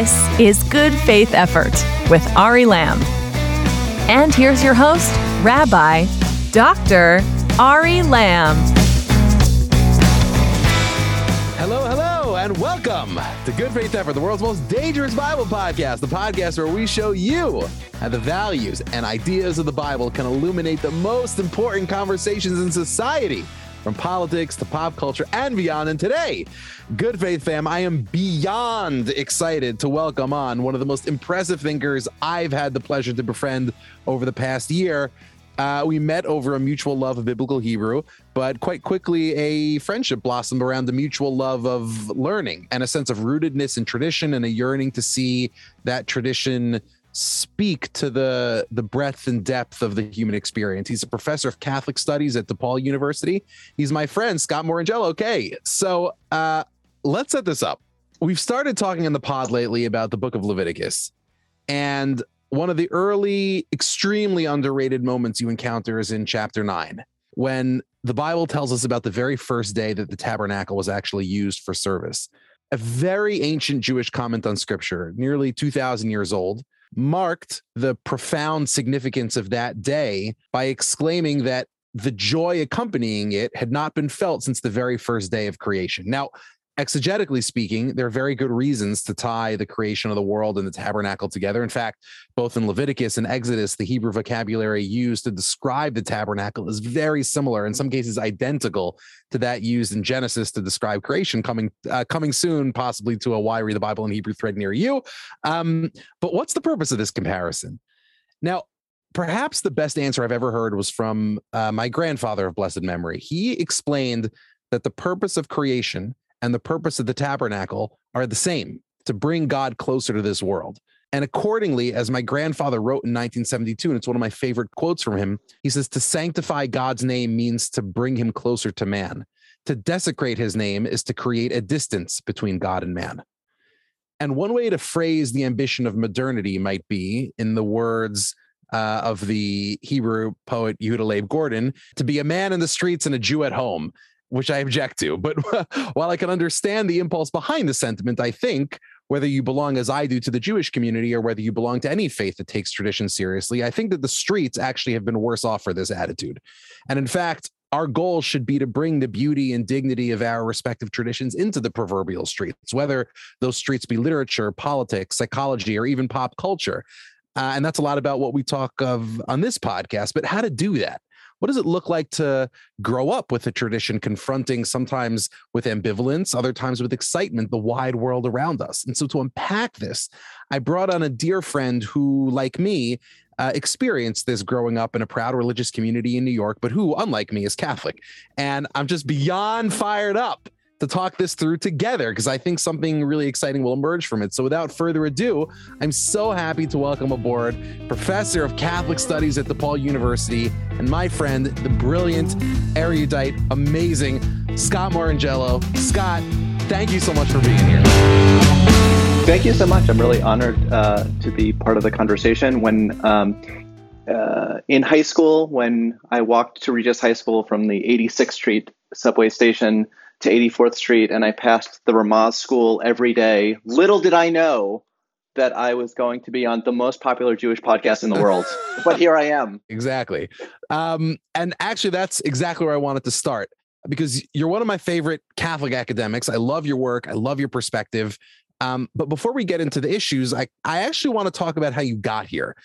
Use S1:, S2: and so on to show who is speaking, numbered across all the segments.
S1: This is Good Faith Effort with Ari Lamm. And here's your host, Rabbi Dr. Ari Lamm.
S2: Hello, hello, and welcome to Good Faith Effort, the world's most dangerous Bible podcast, the podcast where we show you how the values and ideas of the Bible can illuminate the most important conversations in society from politics to pop culture and beyond. And today, Good Faith fam, I am beyond excited to welcome on one of the most impressive thinkers I've had the pleasure to befriend over the past year. Uh, we met over a mutual love of biblical Hebrew, but quite quickly a friendship blossomed around the mutual love of learning and a sense of rootedness in tradition and a yearning to see that tradition speak to the the breadth and depth of the human experience. He's a professor of Catholic studies at DePaul University. He's my friend Scott Moringiello. Okay, so uh, let's set this up. We've started talking in the pod lately about the book of Leviticus, and one of the early, extremely underrated moments you encounter is in chapter nine, when the Bible tells us about the very first day that the tabernacle was actually used for service. A very ancient Jewish comment on scripture, nearly 2,000 years old, marked the profound significance of that day by exclaiming that the joy accompanying it had not been felt since the very first day of creation. Now, exegetically speaking, there are very good reasons to tie the creation of the world and the tabernacle together. In fact, both in Leviticus and Exodus, the Hebrew vocabulary used to describe the tabernacle is very similar, in some cases identical to that used in Genesis to describe creation. Coming, uh, coming soon, possibly to a Why Read the Bible in Hebrew thread near you. Um, but what's the purpose of this comparison? Now, perhaps the best answer I've ever heard was from uh, my grandfather of blessed memory. He explained that the purpose of creation and the purpose of the tabernacle are the same to bring God closer to this world. And accordingly, as my grandfather wrote in 1972, and it's one of my favorite quotes from him, he says, To sanctify God's name means to bring him closer to man. To desecrate his name is to create a distance between God and man. And one way to phrase the ambition of modernity might be, in the words uh, of the Hebrew poet Yehuda Gordon, to be a man in the streets and a Jew at home which I object to. But while I can understand the impulse behind the sentiment, I think whether you belong as I do to the Jewish community or whether you belong to any faith that takes tradition seriously, I think that the streets actually have been worse off for this attitude. And in fact, our goal should be to bring the beauty and dignity of our respective traditions into the proverbial streets, whether those streets be literature, politics, psychology, or even pop culture. Uh, and that's a lot about what we talk of on this podcast, but how to do that what does it look like to grow up with a tradition confronting sometimes with ambivalence other times with excitement the wide world around us? And so to unpack this i brought on a dear friend who like me uh, experienced this growing up in a proud religious community in new york but who unlike me is catholic. And i'm just beyond fired up to talk this through together because I think something really exciting will emerge from it. So, without further ado, I'm so happy to welcome aboard Professor of Catholic Studies at DePaul University and my friend, the brilliant, erudite, amazing Scott Moringiello. Scott, thank you so much for being here.
S3: Thank you so much. I'm really honored uh, to be part of the conversation. When um, uh, in high school, when I walked to Regis High School from the 86th Street subway station, to 84th Street and I passed the Ramaz School every day. Little did I know that I was going to be on the most popular Jewish podcast in the world. but here I am.
S2: Exactly. Um, and actually, that's exactly where I wanted to start because you're one of my favorite Catholic academics. I love your work, I love your perspective. Um, but before we get into the issues, I, I actually want to talk about how you got here.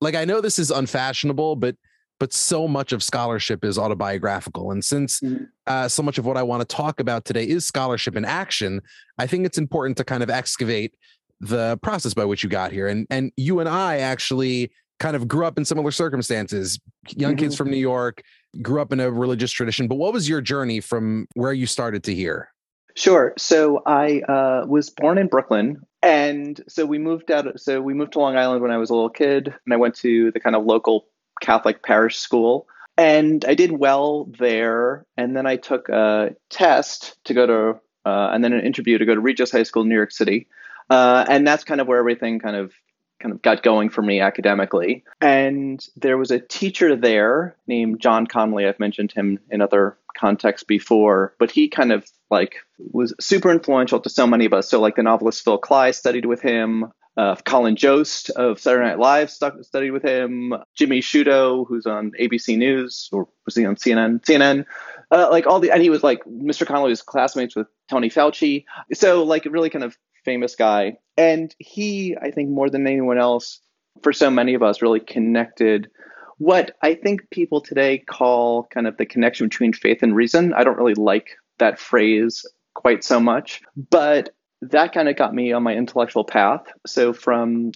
S2: Like, I know this is unfashionable, but but so much of scholarship is autobiographical. And since mm-hmm. uh, so much of what I want to talk about today is scholarship in action, I think it's important to kind of excavate the process by which you got here. And and you and I actually kind of grew up in similar circumstances. Young mm-hmm. kids from New York, grew up in a religious tradition. But what was your journey from where you started to here?
S3: Sure. So I uh, was born in Brooklyn, and so we moved out. So we moved to Long Island when I was a little kid, and I went to the kind of local Catholic parish school. And I did well there. And then I took a test to go to, uh, and then an interview to go to Regis High School in New York City. Uh, and that's kind of where everything kind of kind of got going for me academically. And there was a teacher there named John Connolly. I've mentioned him in other contexts before, but he kind of like was super influential to so many of us. So like the novelist Phil Klay studied with him. Uh, Colin Jost of Saturday Night Live studied with him. Jimmy Sciutto, who's on ABC News, or was he on CNN? CNN. Uh, like all the, and he was like Mr. Connolly was classmates with Tony Fauci. So like really kind of famous guy. And he, I think, more than anyone else, for so many of us, really connected what I think people today call kind of the connection between faith and reason. I don't really like that phrase quite so much, but that kind of got me on my intellectual path. So from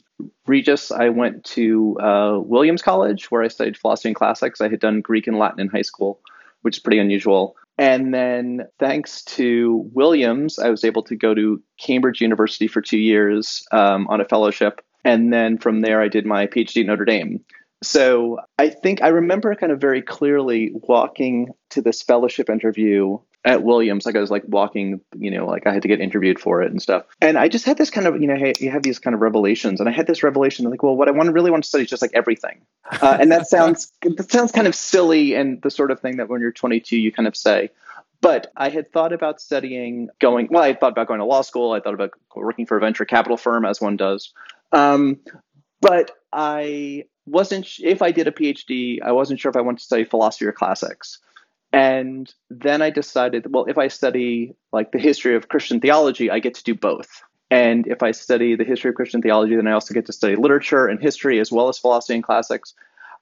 S3: Regis, I went to uh, Williams College, where I studied philosophy and classics. I had done Greek and Latin in high school, which is pretty unusual. And then, thanks to Williams, I was able to go to Cambridge University for two years um, on a fellowship. And then from there, I did my PhD at Notre Dame. So I think I remember kind of very clearly walking to this fellowship interview at Williams, like I was like walking, you know, like I had to get interviewed for it and stuff. And I just had this kind of, you know, hey, you have these kind of revelations, and I had this revelation like, well, what I want to really want to study is just like everything, uh, and that sounds that sounds kind of silly and the sort of thing that when you're 22 you kind of say. But I had thought about studying going. Well, I thought about going to law school. I thought about working for a venture capital firm, as one does. Um, but I wasn't. If I did a PhD, I wasn't sure if I wanted to study philosophy or classics. And then I decided, well, if I study like the history of Christian theology, I get to do both. And if I study the history of Christian theology, then I also get to study literature and history as well as philosophy and classics.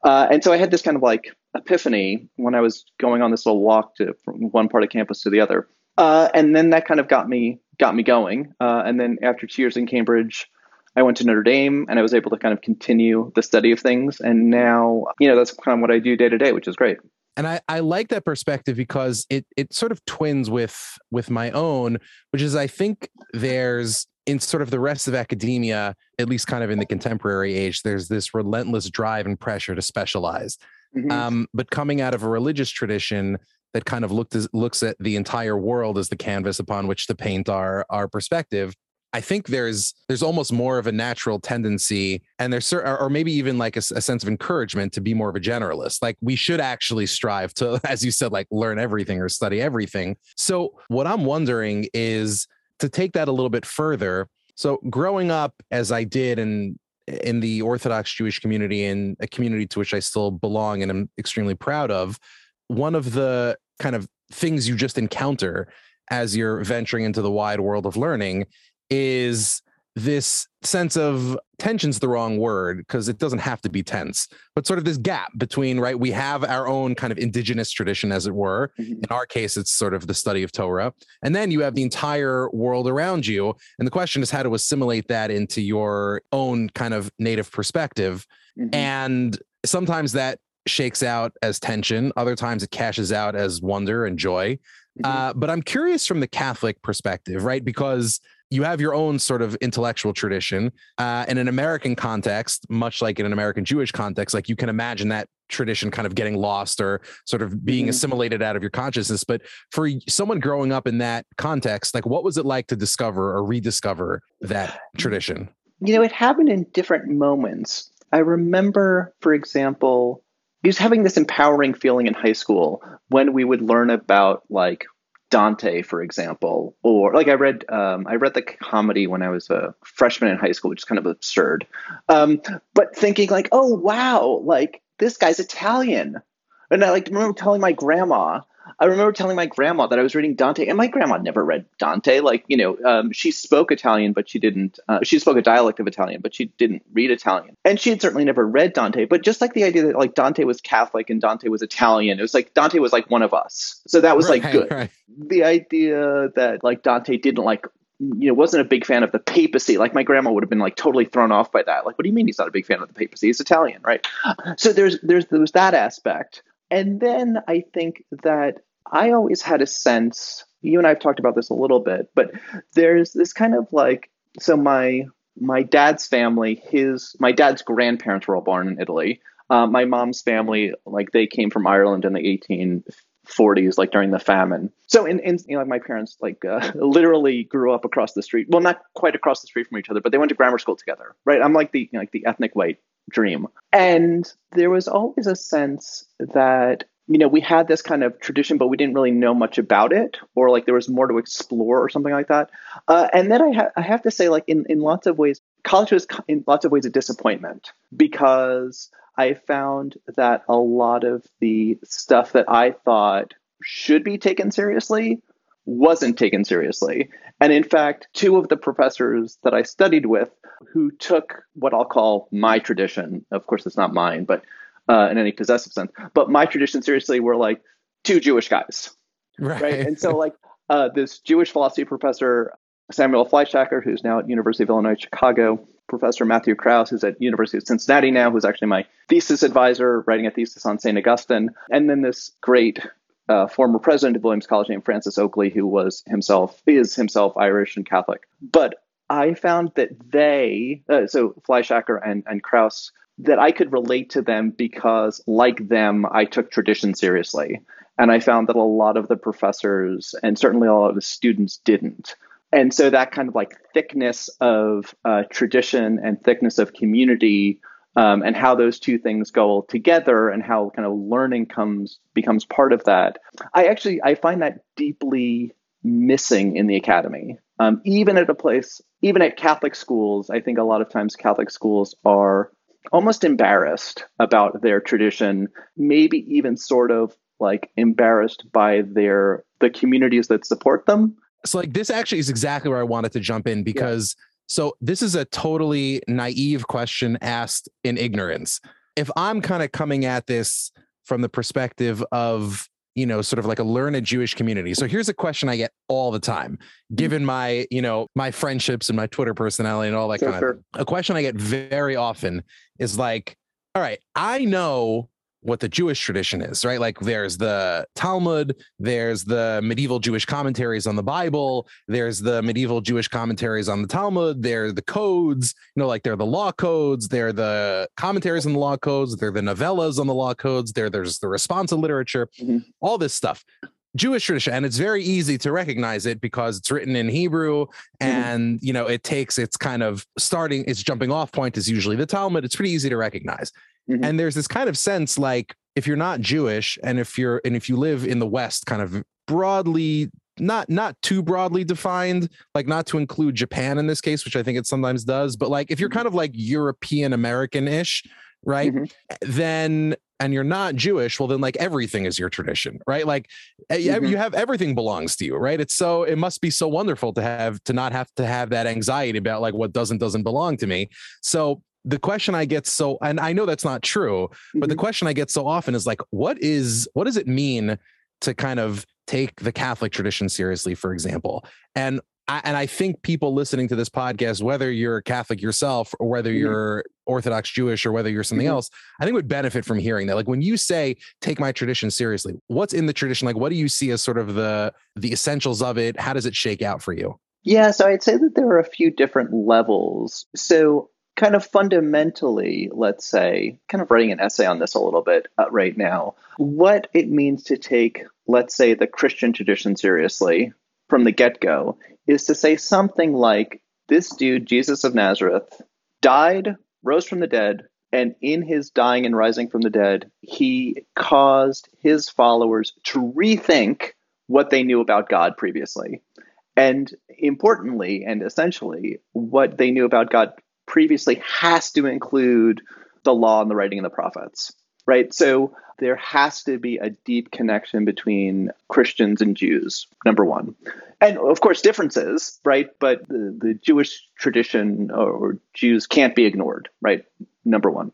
S3: Uh, and so I had this kind of like epiphany when I was going on this little walk to from one part of campus to the other. Uh, and then that kind of got me got me going. Uh, and then after two years in Cambridge, I went to Notre Dame and I was able to kind of continue the study of things. And now, you know, that's kind of what I do day to day, which is great
S2: and I, I like that perspective because it it sort of twins with with my own which is i think there's in sort of the rest of academia at least kind of in the contemporary age there's this relentless drive and pressure to specialize mm-hmm. um, but coming out of a religious tradition that kind of looked as, looks at the entire world as the canvas upon which to paint our our perspective I think there's there's almost more of a natural tendency, and there's or maybe even like a, a, sense of encouragement to be more of a generalist. Like we should actually strive to, as you said, like learn everything or study everything. So what I'm wondering is to take that a little bit further. So growing up as I did in in the Orthodox Jewish community, in a community to which I still belong and I'm extremely proud of, one of the kind of things you just encounter as you're venturing into the wide world of learning is this sense of tension's the wrong word because it doesn't have to be tense but sort of this gap between right we have our own kind of indigenous tradition as it were mm-hmm. in our case it's sort of the study of torah and then you have the entire world around you and the question is how to assimilate that into your own kind of native perspective mm-hmm. and sometimes that shakes out as tension other times it cashes out as wonder and joy mm-hmm. uh, but i'm curious from the catholic perspective right because you have your own sort of intellectual tradition uh, in an American context, much like in an American Jewish context. Like you can imagine that tradition kind of getting lost or sort of being mm-hmm. assimilated out of your consciousness. But for someone growing up in that context, like what was it like to discover or rediscover that tradition?
S3: You know, it happened in different moments. I remember, for example, just having this empowering feeling in high school when we would learn about like Dante, for example, or like I read um, I read the comedy when I was a freshman in high school, which is kind of absurd. Um, but thinking like, oh wow, like this guy's Italian, and I like remember telling my grandma I remember telling my grandma that I was reading Dante, and my grandma never read Dante. Like, you know, um, she spoke Italian, but she didn't. Uh, she spoke a dialect of Italian, but she didn't read Italian. And she had certainly never read Dante. But just like the idea that like Dante was Catholic and Dante was Italian, it was like Dante was like one of us. So that was right, like good. Right. The idea that like Dante didn't like you know, wasn't a big fan of the papacy. Like my grandma would have been like totally thrown off by that. Like, what do you mean he's not a big fan of the papacy? He's Italian, right? So there's there's there's that aspect. And then I think that I always had a sense, you and I have talked about this a little bit, but there's this kind of like, so my my dad's family, his my dad's grandparents were all born in Italy. Uh, my mom's family, like they came from Ireland in the 18 40s, like during the famine. So, in, in you know, my parents like uh, literally grew up across the street. Well, not quite across the street from each other, but they went to grammar school together, right? I'm like the you know, like the ethnic white dream, and there was always a sense that you know we had this kind of tradition, but we didn't really know much about it, or like there was more to explore, or something like that. Uh, and then I, ha- I have to say, like in in lots of ways, college was in lots of ways a disappointment because I found that a lot of the stuff that I thought should be taken seriously wasn't taken seriously. And in fact, two of the professors that I studied with who took what I'll call my tradition, of course, it's not mine, but uh, in any possessive sense, but my tradition seriously were like two Jewish guys. Right. right? And so, like, uh, this Jewish philosophy professor, Samuel Fleischacker, who's now at University of Illinois Chicago, Professor Matthew Kraus, who's at University of Cincinnati now, who's actually my thesis advisor, writing a thesis on St. Augustine, and then this great uh, former president of Williams College named Francis Oakley, who was himself is himself Irish and Catholic. But I found that they, uh, so Fleischacker and, and Kraus, that I could relate to them because, like them, I took tradition seriously. And I found that a lot of the professors and certainly a lot of the students didn't and so that kind of like thickness of uh, tradition and thickness of community um, and how those two things go together and how kind of learning comes becomes part of that i actually i find that deeply missing in the academy. Um, even at a place even at catholic schools i think a lot of times catholic schools are almost embarrassed about their tradition maybe even sort of like embarrassed by their the communities that support them
S2: so like this actually is exactly where I wanted to jump in because yeah. so this is a totally naive question asked in ignorance. If I'm kind of coming at this from the perspective of you know sort of like a learned jewish community so here's a question i get all the time mm-hmm. given my you know my friendships and my twitter personality and all that kind of a question i get very often is like all right i know what the Jewish tradition is, right? Like there's the Talmud, there's the medieval Jewish commentaries on the Bible, there's the medieval Jewish commentaries on the Talmud, they're the codes, you know, like they're the law codes, they're the commentaries on the law codes, they're the novellas on the law codes, there there's the responsa literature, mm-hmm. all this stuff. Jewish tradition, and it's very easy to recognize it because it's written in Hebrew, mm-hmm. and you know it takes its kind of starting, its jumping off point is usually the Talmud. It's pretty easy to recognize. Mm-hmm. And there's this kind of sense like if you're not Jewish and if you're and if you live in the West, kind of broadly not not too broadly defined like not to include japan in this case which i think it sometimes does but like if you're mm-hmm. kind of like european american-ish right mm-hmm. then and you're not jewish well then like everything is your tradition right like mm-hmm. you have everything belongs to you right it's so it must be so wonderful to have to not have to have that anxiety about like what doesn't doesn't belong to me so the question I get so, and I know that's not true, but mm-hmm. the question I get so often is like, what is, what does it mean to kind of take the Catholic tradition seriously, for example? And I, and I think people listening to this podcast, whether you're Catholic yourself or whether mm-hmm. you're Orthodox Jewish or whether you're something mm-hmm. else, I think would benefit from hearing that. Like when you say take my tradition seriously, what's in the tradition? Like what do you see as sort of the the essentials of it? How does it shake out for you?
S3: Yeah, so I'd say that there are a few different levels. So kind of fundamentally, let's say, kind of writing an essay on this a little bit uh, right now, what it means to take, let's say, the Christian tradition seriously from the get go is to say something like this dude, Jesus of Nazareth, died, rose from the dead, and in his dying and rising from the dead, he caused his followers to rethink what they knew about God previously. And importantly and essentially, what they knew about God previously has to include the law and the writing of the prophets, right? So there has to be a deep connection between Christians and Jews, number one. And of course, differences, right? But the, the Jewish tradition or Jews can't be ignored, right? Number one.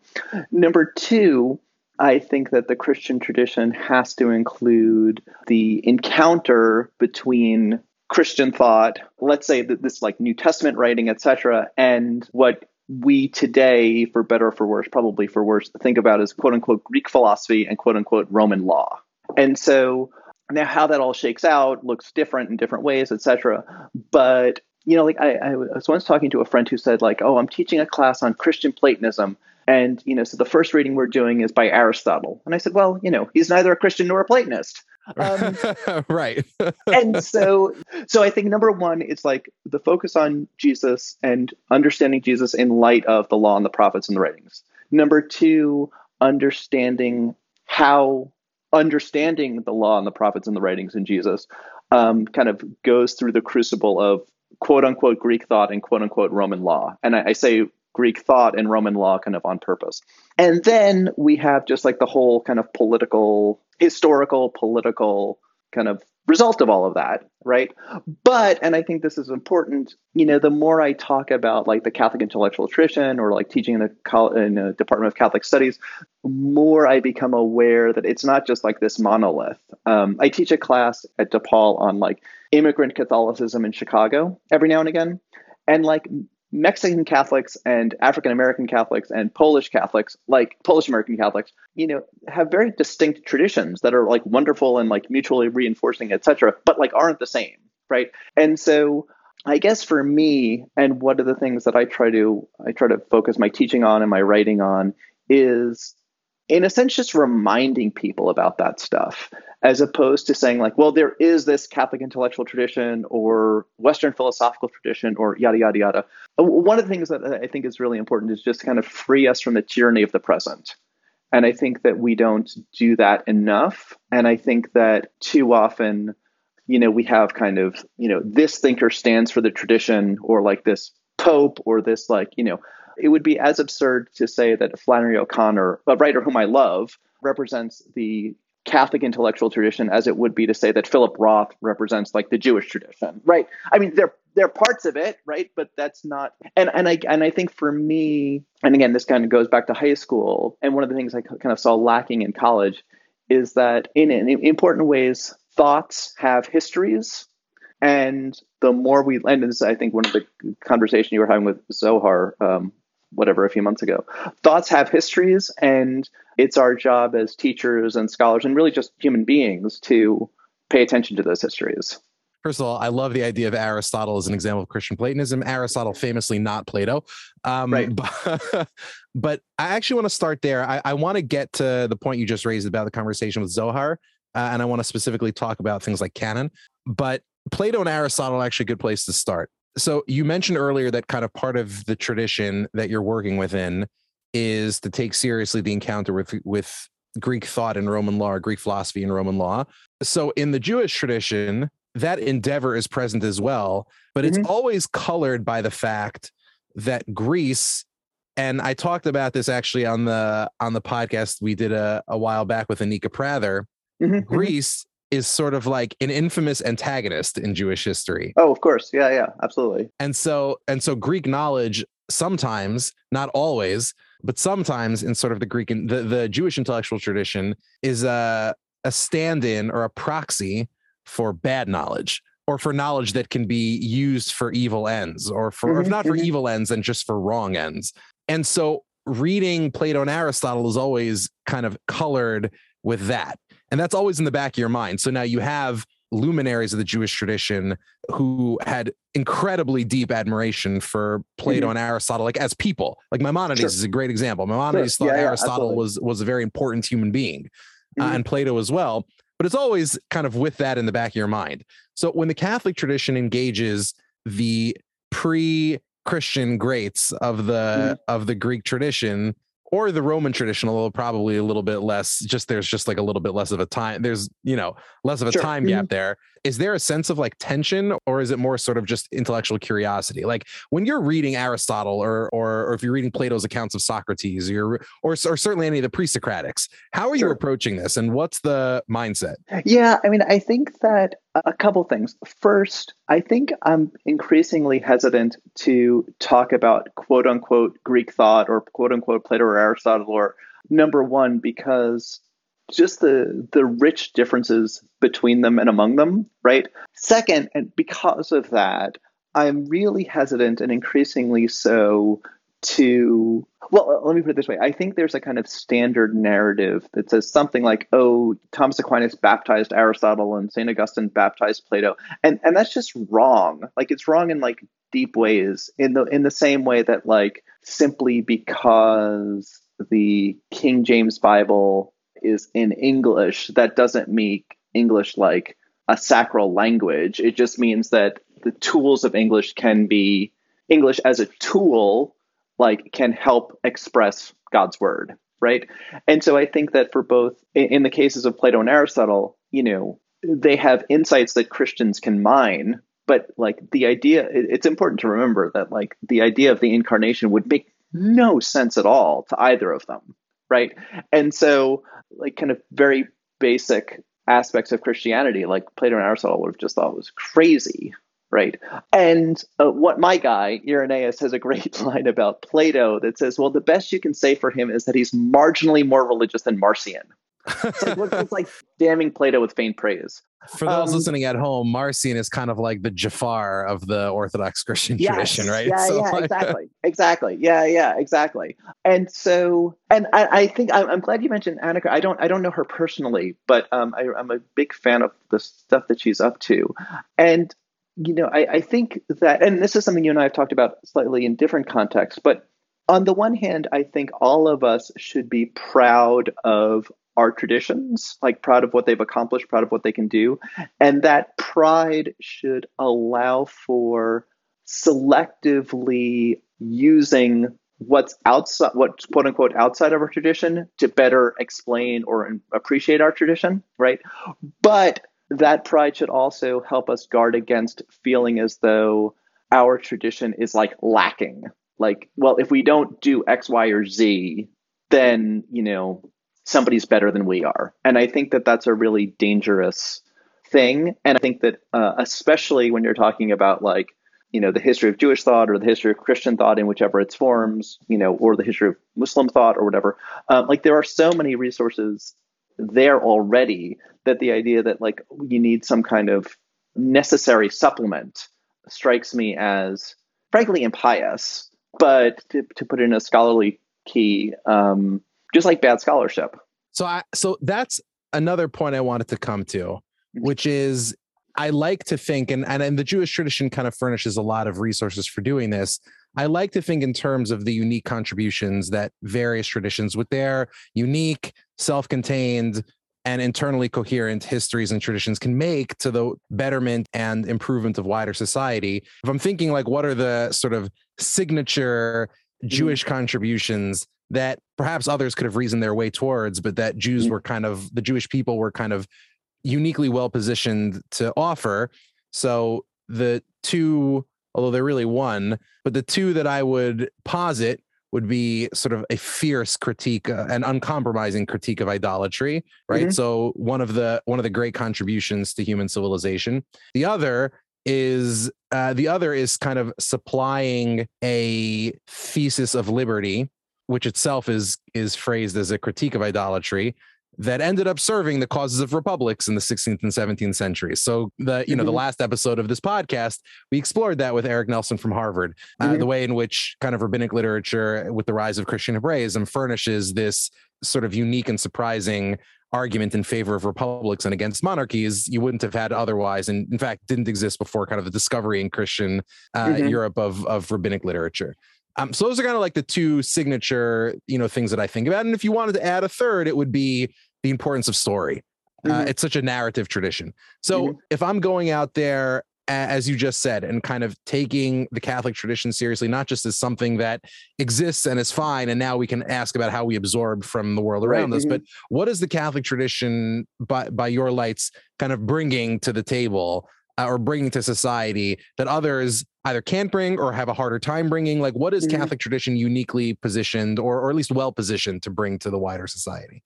S3: Number two, I think that the Christian tradition has to include the encounter between Christian thought, let's say that this like New Testament writing, etc., and what we today, for better or for worse, probably for worse, think about as quote unquote Greek philosophy and quote unquote Roman law. And so now how that all shakes out looks different in different ways, etc. But you know, like I, I was once talking to a friend who said, like, oh, I'm teaching a class on Christian Platonism. And, you know, so the first reading we're doing is by Aristotle. And I said, well, you know, he's neither a Christian nor a Platonist. Um,
S2: right.
S3: and so, so I think number one is like the focus on Jesus and understanding Jesus in light of the law and the prophets and the writings. Number two, understanding how understanding the law and the prophets and the writings in Jesus um, kind of goes through the crucible of quote unquote Greek thought and quote unquote Roman law. And I, I say Greek thought and Roman law kind of on purpose. And then we have just like the whole kind of political, historical, political kind of result of all of that, right? But, and I think this is important, you know, the more I talk about like the Catholic intellectual tradition or like teaching in the, in the Department of Catholic Studies, more I become aware that it's not just like this monolith. Um, I teach a class at DePaul on like immigrant Catholicism in Chicago every now and again. And like Mexican Catholics and African American Catholics and Polish Catholics, like Polish American Catholics, you know, have very distinct traditions that are like wonderful and like mutually reinforcing, etc., but like aren't the same, right? And so I guess for me, and one of the things that I try to I try to focus my teaching on and my writing on is in a sense just reminding people about that stuff as opposed to saying like well there is this catholic intellectual tradition or western philosophical tradition or yada yada yada. One of the things that i think is really important is just kind of free us from the tyranny of the present. And i think that we don't do that enough. And i think that too often you know we have kind of you know this thinker stands for the tradition or like this pope or this like you know it would be as absurd to say that Flannery O'Connor, a writer whom I love, represents the Catholic intellectual tradition as it would be to say that Philip Roth represents like the Jewish tradition, right? I mean, they're they're parts of it, right? But that's not. And and I and I think for me, and again, this kind of goes back to high school. And one of the things I kind of saw lacking in college is that in, in important ways, thoughts have histories, and the more we and this, I think one of the conversation you were having with Zohar um, whatever a few months ago. Thoughts have histories, and it's our job as teachers and scholars and really just human beings to pay attention to those histories.
S2: First of all, I love the idea of Aristotle as an example of Christian Platonism. Aristotle, famously not Plato. Um, right. But, but, I actually want to start there. I, I, want to get to the point you just raised about the conversation with Zohar, uh, and I want to specifically talk about things like canon. But Plato and Aristotle are actually a good place to start so you mentioned earlier that kind of part of the tradition that you're working within is to take seriously the encounter with with Greek thought and Roman law, or Greek philosophy and Roman law. So in the Jewish tradition, that endeavor is present as well, but mm-hmm. it's always colored by the fact that Greece and I talked about this actually on the on the podcast we did a, a while back with Anika Prather. Mm-hmm. mm-hmm. Greece is sort of like an infamous antagonist in Jewish history.
S3: Oh, of course. Yeah, yeah, absolutely.
S2: And so and so Greek knowledge sometimes, not always, but sometimes in sort of the Greek and the, the Jewish intellectual tradition is a a stand-in or a proxy for bad knowledge or for knowledge that can be used for evil ends or for mm-hmm, if not for mm-hmm. evil ends then just for wrong ends. And so reading Plato and Aristotle is always kind of colored with that and that's always in the back of your mind. So now you have luminaries of the Jewish tradition who had incredibly deep admiration for Plato mm-hmm. and Aristotle, like as people. Like Maimonides sure. is a great example. Maimonides sure. thought yeah, Aristotle yeah, was was a very important human being, uh, mm-hmm. uh, and Plato as well. But it's always kind of with that in the back of your mind. So when the Catholic tradition engages the pre-Christian greats of the mm-hmm. of the Greek tradition or the Roman tradition, although probably a little bit less. Just there's just like a little bit less of a time. There's you know less of a sure. time gap mm-hmm. there. Is there a sense of like tension, or is it more sort of just intellectual curiosity? Like when you're reading Aristotle, or or, or if you're reading Plato's accounts of Socrates, or or, or certainly any of the pre-Socratics, how are sure. you approaching this, and what's the mindset?
S3: Yeah, I mean, I think that a couple things. First, I think I'm increasingly hesitant to talk about quote unquote Greek thought or quote unquote Plato or Aristotle or number one because just the the rich differences between them and among them, right? Second, and because of that, I'm really hesitant and increasingly so to well let me put it this way. I think there's a kind of standard narrative that says something like oh thomas aquinas baptized aristotle and st augustine baptized plato. And and that's just wrong. Like it's wrong in like deep ways in the in the same way that like simply because the king james bible is in english that doesn't make English like a sacral language. It just means that the tools of English can be English as a tool, like can help express God's word, right? And so I think that for both in the cases of Plato and Aristotle, you know, they have insights that Christians can mine, but like the idea, it's important to remember that like the idea of the incarnation would make no sense at all to either of them, right? And so, like, kind of very basic aspects of Christianity, like Plato and Aristotle would have just thought was crazy, right? And uh, what my guy Irenaeus has a great line about Plato that says, "Well, the best you can say for him is that he's marginally more religious than Marcion." It's, like, it's like damning Plato with faint praise.
S2: For those um, listening at home, Marcion is kind of like the Jafar of the Orthodox Christian yes, tradition, right?
S3: Yeah, so yeah, like, exactly, exactly. Yeah, yeah, exactly. And so, and I, I think I, am glad you mentioned Anika. I don't, I don't know her personally, but um, I, am a big fan of the stuff that she's up to, and you know, I, I think that, and this is something you and I have talked about slightly in different contexts, but on the one hand, I think all of us should be proud of our traditions, like proud of what they've accomplished, proud of what they can do. And that pride should allow for selectively using what's outside what's quote unquote outside of our tradition to better explain or appreciate our tradition right but that pride should also help us guard against feeling as though our tradition is like lacking like well if we don't do x y or z then you know somebody's better than we are. And I think that that's a really dangerous thing. And I think that uh, especially when you're talking about like, you know, the history of Jewish thought or the history of Christian thought in whichever its forms, you know, or the history of Muslim thought or whatever, um, like there are so many resources there already that the idea that like you need some kind of necessary supplement strikes me as frankly impious. But to, to put it in a scholarly key, um, just like bad scholarship.
S2: So I so that's another point I wanted to come to, mm-hmm. which is I like to think, and, and, and the Jewish tradition kind of furnishes a lot of resources for doing this. I like to think in terms of the unique contributions that various traditions, with their unique, self contained, and internally coherent histories and traditions, can make to the betterment and improvement of wider society. If I'm thinking like, what are the sort of signature mm-hmm. Jewish contributions that perhaps others could have reasoned their way towards, but that Jews mm-hmm. were kind of the Jewish people were kind of uniquely well positioned to offer. So the two, although they're really one, but the two that I would posit would be sort of a fierce critique, uh, an uncompromising critique of idolatry, right? Mm-hmm. So one of the one of the great contributions to human civilization. The other is uh, the other is kind of supplying a thesis of liberty which itself is is phrased as a critique of idolatry that ended up serving the causes of republics in the 16th and 17th centuries. So the you know mm-hmm. the last episode of this podcast we explored that with Eric Nelson from Harvard, uh, mm-hmm. the way in which kind of rabbinic literature with the rise of Christian Hebraism furnishes this sort of unique and surprising argument in favor of republics and against monarchies you wouldn't have had otherwise and in fact didn't exist before kind of the discovery in christian uh, mm-hmm. europe of, of rabbinic literature um, so those are kind of like the two signature, you know, things that I think about. And if you wanted to add a third, it would be the importance of story. Uh, mm-hmm. It's such a narrative tradition. So mm-hmm. if I'm going out there, as you just said, and kind of taking the Catholic tradition seriously, not just as something that exists and is fine, and now we can ask about how we absorb from the world around right. us. Mm-hmm. But what is the Catholic tradition, by by your lights, kind of bringing to the table uh, or bringing to society that others either can't bring or have a harder time bringing? Like, what is mm-hmm. Catholic tradition uniquely positioned, or or at least well positioned to bring to the wider society?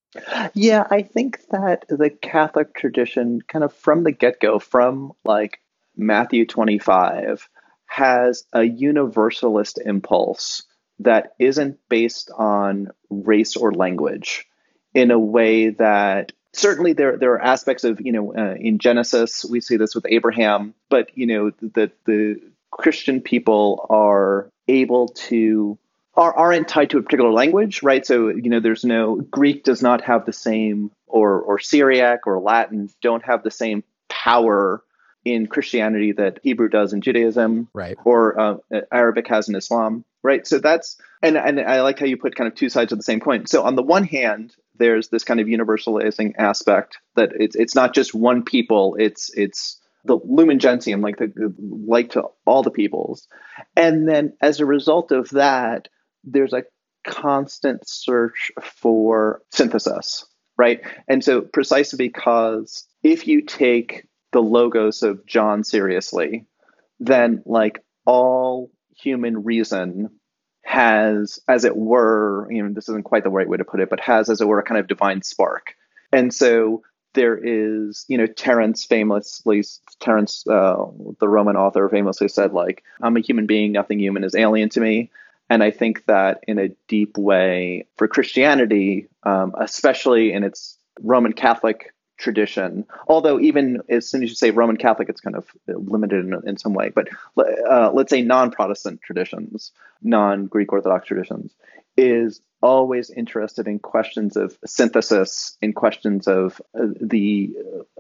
S3: Yeah, I think that the Catholic tradition, kind of from the get go, from like Matthew twenty five, has a universalist impulse that isn't based on race or language in a way that certainly there there are aspects of you know uh, in Genesis we see this with Abraham, but you know that the Christian people are able to are aren't tied to a particular language, right? So you know there's no Greek does not have the same or or Syriac or Latin don't have the same power in Christianity that Hebrew does in Judaism,
S2: right?
S3: Or uh, Arabic has in Islam, right? So that's and and I like how you put kind of two sides of the same coin. So on the one hand, there's this kind of universalizing aspect that it's it's not just one people. It's it's the lumen gentium, like the, the to all the peoples, and then as a result of that, there's a constant search for synthesis, right? And so precisely because if you take the logos of John seriously, then like all human reason has, as it were, you know, this isn't quite the right way to put it, but has, as it were, a kind of divine spark. And so there is, you know, Terence famously, Terence, uh, the Roman author, famously said, like, I'm a human being, nothing human is alien to me. And I think that in a deep way for Christianity, um, especially in its Roman Catholic tradition. Although even as soon as you say Roman Catholic, it's kind of limited in, in some way. But uh, let's say non-Protestant traditions, non-Greek Orthodox traditions, is always interested in questions of synthesis, in questions of uh, the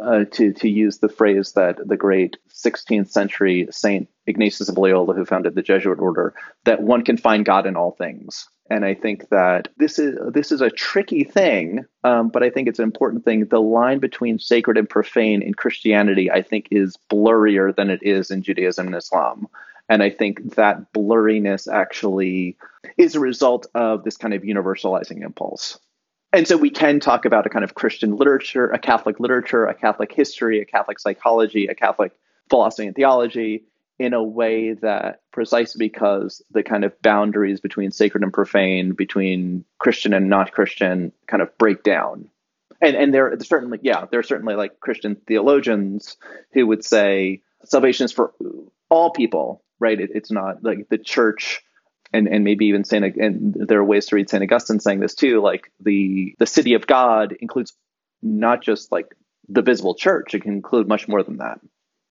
S3: uh, to to use the phrase that the great 16th century Saint Ignatius of Loyola, who founded the Jesuit order, that one can find God in all things. And I think that this is this is a tricky thing, um, but I think it's an important thing. The line between sacred and profane in Christianity, I think, is blurrier than it is in Judaism and Islam. And I think that blurriness actually is a result of this kind of universalizing impulse. And so we can talk about a kind of Christian literature, a Catholic literature, a Catholic history, a Catholic psychology, a Catholic philosophy and theology in a way that precisely because the kind of boundaries between sacred and profane, between Christian and not Christian, kind of break down. And and there certainly, yeah, there are certainly like Christian theologians who would say salvation is for all people, right? It, it's not like the church and and maybe even Saint and there are ways to read Saint Augustine saying this too. Like the the city of God includes not just like the visible church; it can include much more than that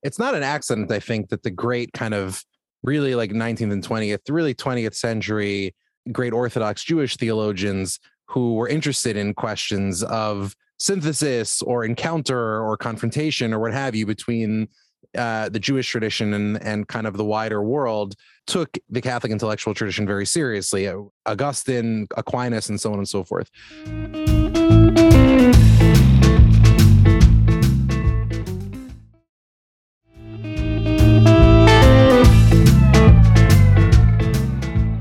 S2: it's not an accident, I think, that the great kind of really like 19th and 20th, really 20th century great Orthodox Jewish theologians who were interested in questions of synthesis or encounter or confrontation or what have you between uh, the Jewish tradition and and kind of the wider world took the Catholic intellectual tradition very seriously. Augustine, Aquinas, and so on and so forth.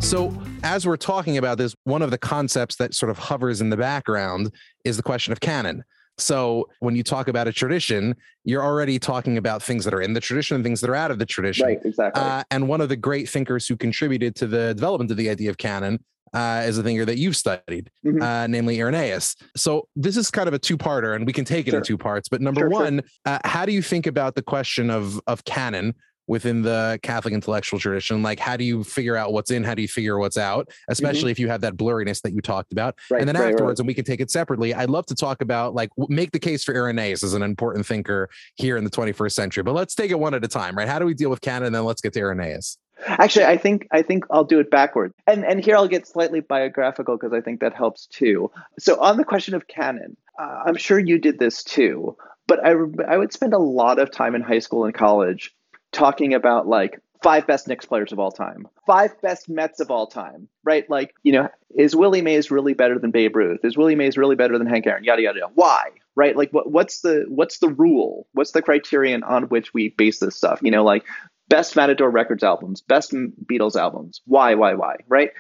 S2: So, as we're talking about this, one of the concepts that sort of hovers in the background is the question of canon. So, when you talk about a tradition, you're already talking about things that are in the tradition and things that are out of the tradition.
S3: Right, exactly. Uh,
S2: and one of the great thinkers who contributed to the development of the idea of canon uh, is a thinker that you've studied, mm-hmm. uh, namely Irenaeus. So this is kind of a two-parter, and we can take it sure. in two parts. But number sure, one, sure. Uh, how do you think about the question of of canon within the Catholic intellectual tradition. Like, how do you figure out what's in? How do you figure what's out? Especially mm-hmm. if you have that blurriness that you talked about. Right, and then right, afterwards, right. and we can take it separately. I'd love to talk about like make the case for Irenaeus as an important thinker here in the 21st century. But let's take it one at a time, right? How do we deal with canon? And then let's get to Irenaeus.
S3: Actually, I think I think I'll do it backward, and and here I'll get slightly biographical because I think that helps too. So on the question of canon, uh, I'm sure you did this too, but I I would spend a lot of time in high school and college talking about like five best Knicks players of all time, five best Mets of all time, right? Like, you know, is Willie Mays really better than Babe Ruth? Is Willie Mays really better than Hank Aaron? Yada yada yada. Why? Right? Like, what, what's the what's the rule? What's the criterion on which we base this stuff? You know, like best Matador Records albums, best Beatles albums. Why? Why? Why? Right?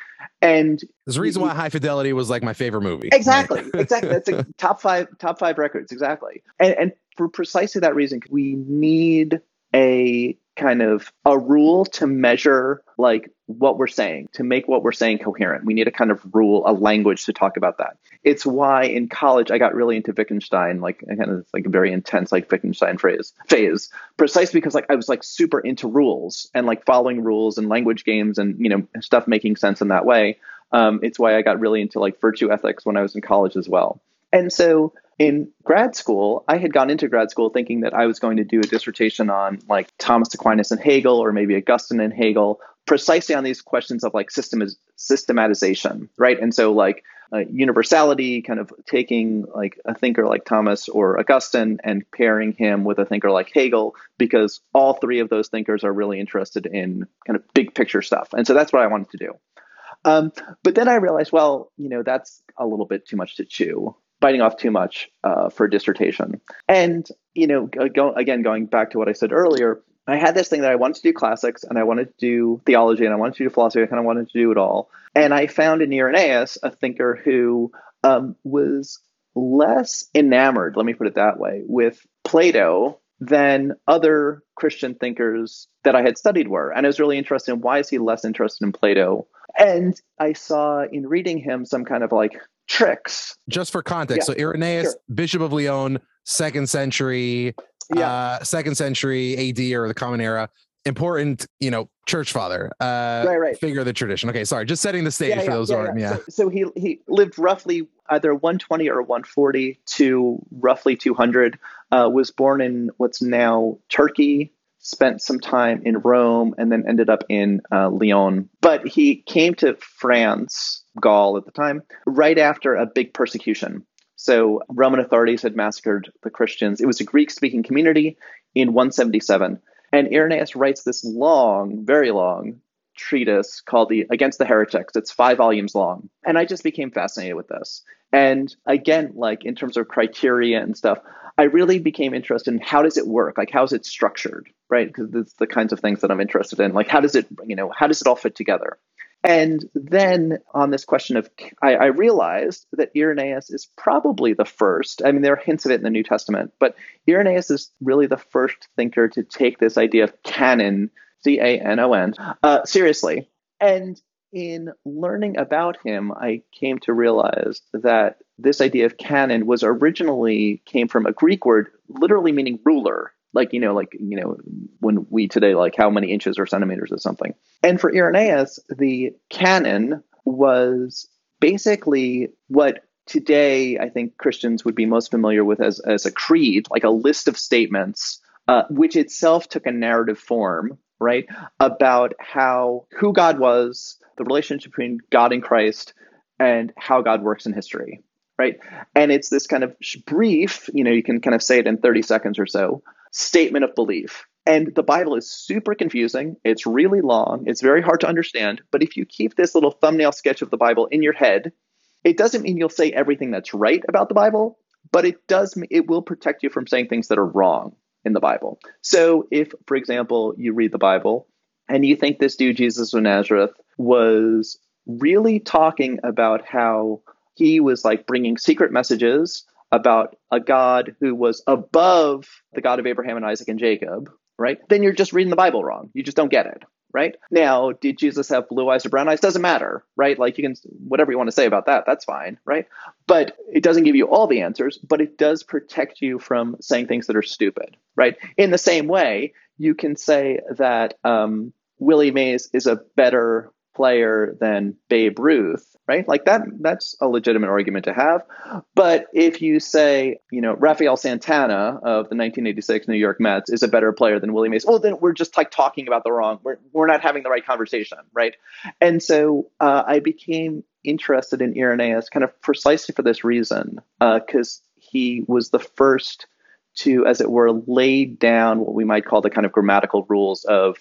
S3: And
S2: there's a reason why High Fidelity was like my favorite movie.
S3: Exactly. Exactly. That's a top five top five records. Exactly. And and for precisely that reason, we need a kind of a rule to measure like what we're saying to make what we're saying coherent. We need a kind of rule a language to talk about that. It's why in college i got really into wittgenstein like kind of like a very intense like wittgenstein phrase phase precisely because like i was like super into rules and like following rules and language games and you know stuff making sense in that way. Um, it's why i got really into like virtue ethics when i was in college as well. And so in grad school, I had gone into grad school thinking that I was going to do a dissertation on like Thomas Aquinas and Hegel, or maybe Augustine and Hegel, precisely on these questions of like system systematization, right? And so like uh, universality, kind of taking like a thinker like Thomas or Augustine and pairing him with a thinker like Hegel, because all three of those thinkers are really interested in kind of big picture stuff. And so that's what I wanted to do. Um, but then I realized, well, you know, that's a little bit too much to chew biting off too much uh, for a dissertation. And, you know, go, again, going back to what I said earlier, I had this thing that I wanted to do classics and I wanted to do theology and I wanted to do philosophy. I kind of wanted to do it all. And I found in Irenaeus a thinker who um, was less enamored, let me put it that way, with Plato than other Christian thinkers that I had studied were. And I was really interested in why is he less interested in Plato? And I saw in reading him some kind of like tricks.
S2: Just for context, yeah, so Irenaeus, sure. Bishop of Lyon, second century, yeah. uh, second century AD or the Common Era, important, you know, church father, uh, right, right. figure of the tradition. Okay, sorry, just setting the stage yeah, for yeah, those yeah, yeah.
S3: So, so, he he lived roughly either 120 or 140 to roughly 200. Uh, was born in what's now Turkey. Spent some time in Rome and then ended up in uh, Lyon. But he came to France, Gaul at the time, right after a big persecution. So Roman authorities had massacred the Christians. It was a Greek speaking community in 177. And Irenaeus writes this long, very long treatise called the Against the Heretics. It's five volumes long. And I just became fascinated with this. And again, like in terms of criteria and stuff, I really became interested in how does it work? Like how is it structured, right? Because it's the kinds of things that I'm interested in. Like how does it, you know, how does it all fit together? And then on this question of, I, I, realized that Irenaeus is probably the first. I mean, there are hints of it in the New Testament, but Irenaeus is really the first thinker to take this idea of canon, C A N O N, uh, seriously. And in learning about him, I came to realize that this idea of canon was originally came from a Greek word, literally meaning ruler. Like you know like you know when we today like how many inches or centimeters or something. And for irenaeus the canon was basically what today i think christians would be most familiar with as, as a creed like a list of statements uh, which itself took a narrative form right about how who god was the relationship between god and christ and how god works in history right and it's this kind of brief you know you can kind of say it in 30 seconds or so statement of belief. And the Bible is super confusing. It's really long. It's very hard to understand. But if you keep this little thumbnail sketch of the Bible in your head, it doesn't mean you'll say everything that's right about the Bible, but it does it will protect you from saying things that are wrong in the Bible. So if, for example, you read the Bible and you think this dude Jesus of Nazareth was really talking about how he was like bringing secret messages about a God who was above the God of Abraham and Isaac and Jacob, right? Then you're just reading the Bible wrong. You just don't get it, right? Now, did Jesus have blue eyes or brown eyes? Doesn't matter, right? Like you can, whatever you want to say about that, that's fine, right? But it doesn't give you all the answers, but it does protect you from saying things that are stupid, right? In the same way, you can say that um, Willie Mays is a better player than Babe Ruth, right? Like that that's a legitimate argument to have. But if you say, you know, Rafael Santana of the 1986 New York Mets is a better player than Willie Mays, well, then we're just like talking about the wrong. We're we're not having the right conversation, right? And so uh, I became interested in Irenaeus kind of precisely for this reason, because uh, he was the first to, as it were, lay down what we might call the kind of grammatical rules of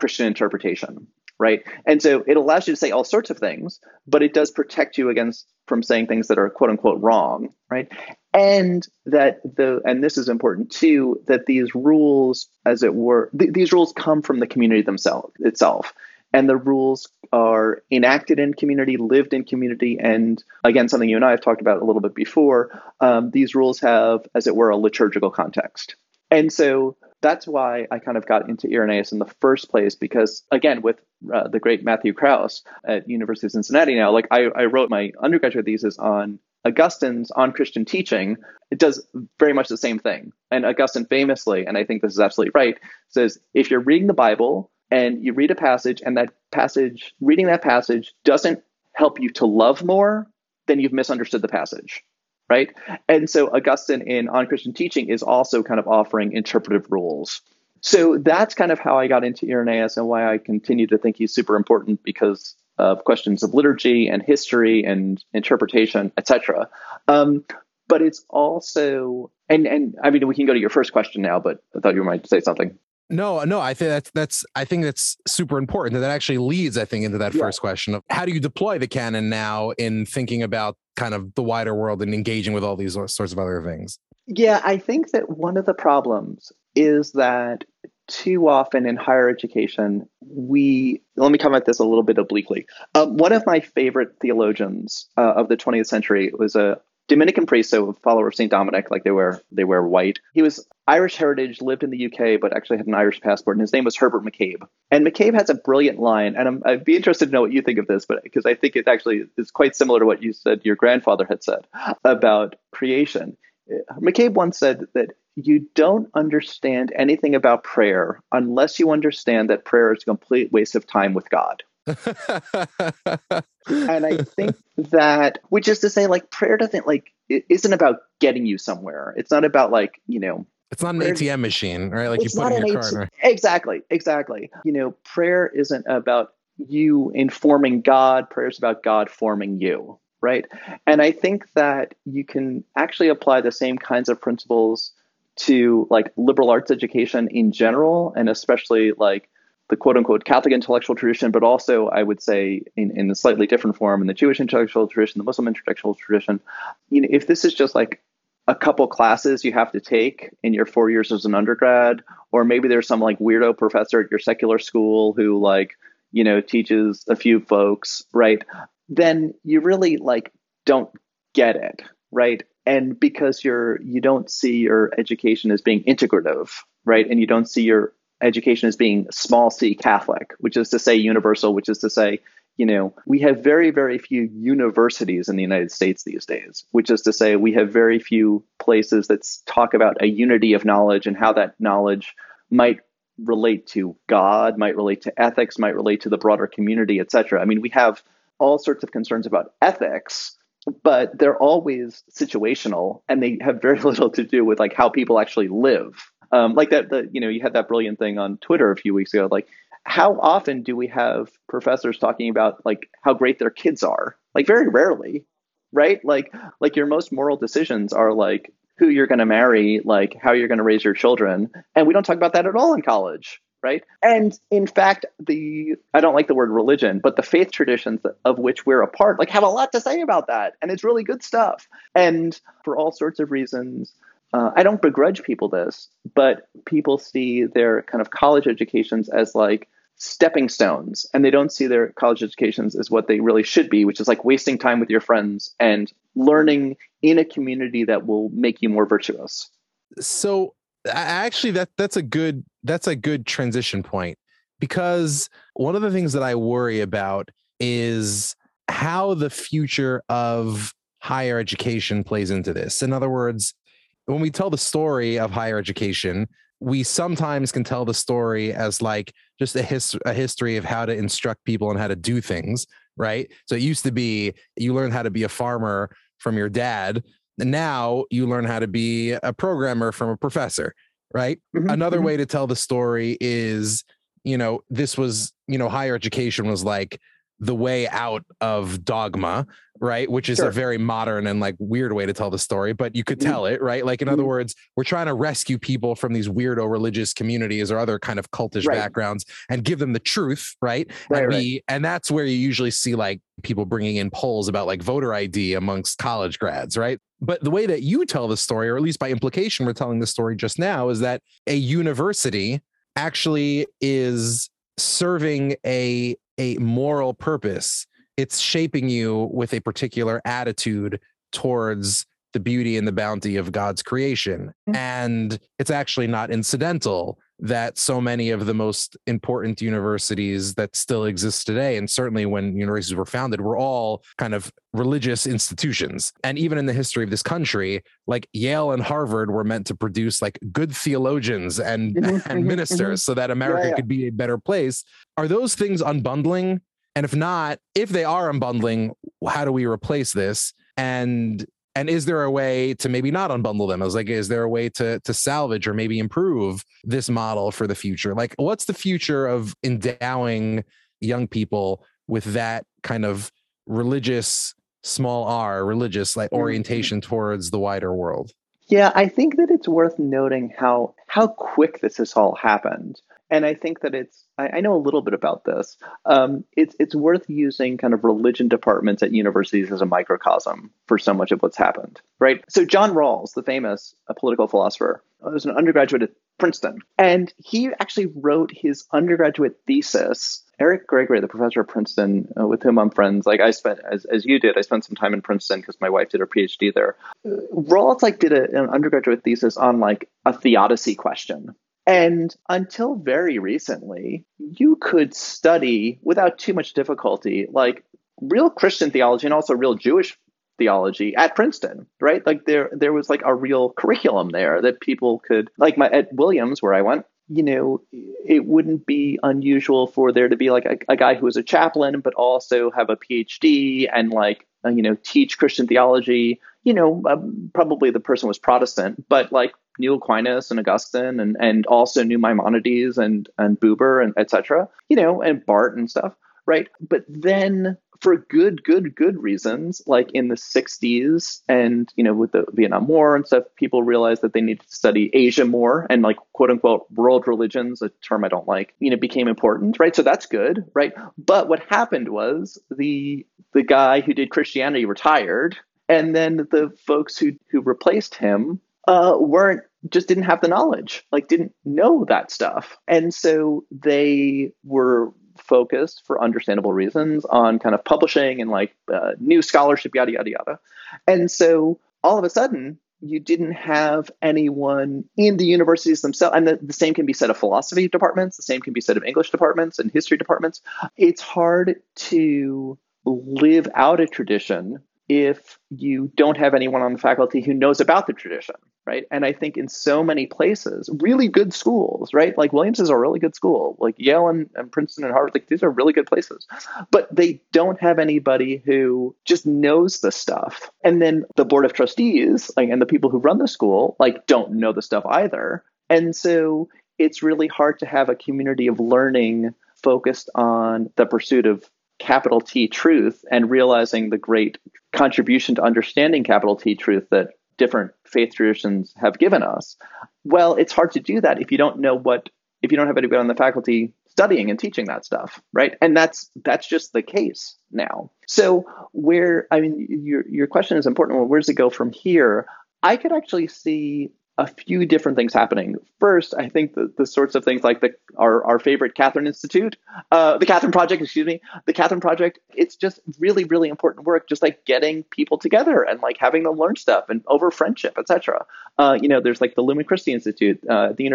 S3: Christian interpretation, right? And so it allows you to say all sorts of things, but it does protect you against from saying things that are quote unquote wrong, right? And that the and this is important too that these rules, as it were, th- these rules come from the community themselves itself. And the rules are enacted in community, lived in community, and again, something you and I have talked about a little bit before. Um, these rules have, as it were, a liturgical context. And so that's why I kind of got into Irenaeus in the first place because again with uh, the great Matthew Kraus at University of Cincinnati now like I, I wrote my undergraduate thesis on Augustine's on Christian teaching. It does very much the same thing. And Augustine famously and I think this is absolutely right says if you're reading the Bible and you read a passage and that passage reading that passage doesn't help you to love more then you've misunderstood the passage right? And so Augustine in On Christian Teaching is also kind of offering interpretive rules. So that's kind of how I got into Irenaeus and why I continue to think he's super important because of questions of liturgy and history and interpretation, etc. Um, but it's also and and I mean we can go to your first question now, but I thought you might say something.
S2: No, no, I think that's that's I think that's super important. That actually leads, I think, into that
S3: Yeah.
S2: first question of how do you deploy the canon now in thinking about kind of the wider world and engaging with all these sorts of other things.
S3: Yeah, I think that one of the problems is that too often in higher education, we let me come at this a little bit obliquely. Um, one of my favorite theologians uh, of the 20th century was a Dominican priest, so a follower of Saint Dominic, like they wear they wear white. He was Irish heritage, lived in the UK, but actually had an Irish passport, and his name was Herbert McCabe. And McCabe has a brilliant line, and I'm, I'd be interested to know what you think of this, but because I think it actually is quite similar to what you said your grandfather had said about creation. McCabe once said that you don't understand anything about prayer unless you understand that prayer is a complete waste of time with God. And I think that, which is to say, like prayer doesn't like it isn't about getting you somewhere. It's not about like you know.
S2: it's not an
S3: Prayer-
S2: ATM machine, right? Like you put in your
S3: AT
S2: card. Right?
S3: Exactly, exactly. You know, prayer isn't about you informing God. Prayer is about God forming you, right? And I think that you can actually apply the same kinds of principles to like liberal arts education in general, and especially like the quote unquote Catholic intellectual tradition, but also I would say in, in a slightly different form in the Jewish intellectual tradition, the Muslim intellectual tradition. You know, if this is just like a couple classes you have to take in your four years as an undergrad, or maybe there's some like weirdo professor at your secular school who like, you know, teaches a few folks, right? Then you really like don't get it, right? And because you're you don't see your education as being integrative, right? And you don't see your education as being small c Catholic, which is to say universal, which is to say, you know, we have very, very few universities in the United States these days, which is to say, we have very few places that talk about a unity of knowledge and how that knowledge might relate to God, might relate to ethics, might relate to the broader community, et cetera. I mean, we have all sorts of concerns about ethics, but they're always situational and they have very little to do with like how people actually live. Um, like that, the you know, you had that brilliant thing on Twitter a few weeks ago. Like, how often do we have professors talking about like how great their kids are? Like, very rarely, right? Like, like your most moral decisions are like who you're going to marry, like how you're going to raise your children, and we don't talk about that at all in college, right? And in fact, the I don't like the word religion, but the faith traditions of which we're a part, like have a lot to say about that, and it's really good stuff. And for all sorts of reasons, uh, I don't begrudge people this, but people see their kind of college educations as like stepping stones, and they don't see their college educations as what they really should be, which is like wasting time with your friends and learning in a community that will make you more virtuous.
S2: so actually that that's a good that's a good transition point because one of the things that I worry about is how the future of higher education plays into this. In other words, when we tell the story of higher education, we sometimes can tell the story as like just a, his, a history of how to instruct people and how to do things, right? So it used to be you learn how to be a farmer from your dad, and now you learn how to be a programmer from a professor, right?
S3: Mhm,
S2: Another
S3: mhm.
S2: way to tell the story is, you know, this was, you know, higher education was like the way out of dogma, right? Which is
S3: Sure.
S2: a very modern and like weird way to tell the story, but you could
S3: Mhm.
S2: tell it, right? Like, in other
S3: Mhm.
S2: words, we're trying to rescue people from these weirdo religious communities or other kind of cultish
S3: Right.
S2: backgrounds and give them the truth, right?
S3: Right,
S2: and
S3: right.
S2: and that's where you usually see like people bringing in polls about like voter ID amongst college grads, right? But the way that you tell the story, or at least by implication, we're telling the story just now, is that a university actually is serving a a moral purpose. It's shaping you with a particular attitude towards the beauty and the bounty of God's creation.
S3: Mm.
S2: And it's actually not incidental that so many of the most important universities that still exist today, and certainly when universities were founded, were all kind of religious institutions. And even in the history of this country, like Yale and Harvard were meant to produce like good theologians and,
S3: Mhm,
S2: and
S3: mhm,
S2: ministers so that America
S3: yeah.
S2: could be a better place. Are those things unbundling? And if not, if they are unbundling, how do we replace this? And and is there a way to maybe not unbundle them? I was like, is there a way to to salvage or maybe improve this model for the future? Like, what's the future of endowing young people with that kind of religious small r religious like
S3: Mhm.
S2: orientation towards the wider world?
S3: Yeah, I think that it's worth noting how how quick this has all happened. And I think that it's I, I know a little bit about this. Um, it's it's worth using kind of religion departments at universities as a microcosm for so much of what's happened, right? So John Rawls, the famous uh, political philosopher, was an undergraduate at Princeton, and he actually wrote his undergraduate thesis Eric Gregory, the professor at Princeton, uh, with whom I'm friends, like I spent, as, as you did, I spent some time in Princeton because my wife did her PhD there. Uh, Rawls like did a, an undergraduate thesis on like a theodicy question. And until very recently, you could study without too much difficulty, like real Christian theology and also real Jewish theology at Princeton, right? Like there there was like a real curriculum there that people could like my at Williams where I went, you know, it wouldn't be unusual for there to be like a, a guy who was a chaplain, but also have a PhD and like, uh, you know, teach Christian theology. You know, um, probably the person was Protestant, but like knew Aquinas and Augustine and, and also knew Maimonides and, and Buber and etc. You know, and Barth and stuff, right? But then for good, good, good reasons, like in the 60s and, you know, with the Vietnam War and stuff, people realized that they needed to study Asia more and like quote unquote world religions, a term I don't like, you know, became important, right? So that's good, right? But what happened was the the guy who did Christianity retired, and then the folks who who replaced him uh, weren't just didn't have the knowledge, like didn't know that stuff, and so they were focused for understandable reasons on kind of publishing and like uh, new scholarship, yada, yada, yada. And so all of a sudden, you didn't have anyone in the universities themselves. And the, the, same can be said of philosophy departments, the same can be said of English departments and history departments. It's hard to live out a tradition if you don't have anyone on the faculty who knows about the tradition, right? And I think in so many places, really good schools, right? Like Williams is a really good school, like Yale and, and Princeton and Harvard, like these are really good places, but they don't have anybody who just knows the stuff. And then the board of trustees like, and the people who run the school like don't know the stuff either. And so it's really hard to have a community of learning focused on the pursuit of capital T truth and realizing the great contribution to understanding capital T truth that different faith traditions have given us. Well, it's hard to do that if you don't know what if you don't have anybody on the faculty studying and teaching that stuff, right? And that's that's just the case now. So where I mean your your question is important. Well, where does it go from here? I could actually see a few different things happening. First, I think the, the sorts of things like the our, our favorite Catherine Institute, uh, the Catherine Project, excuse me, the Catherine Project. It's just really, really important work, just like getting people together and like having them learn stuff and over friendship, etc. Uh, you know, there's like the Lumen Christi Institute, uh, the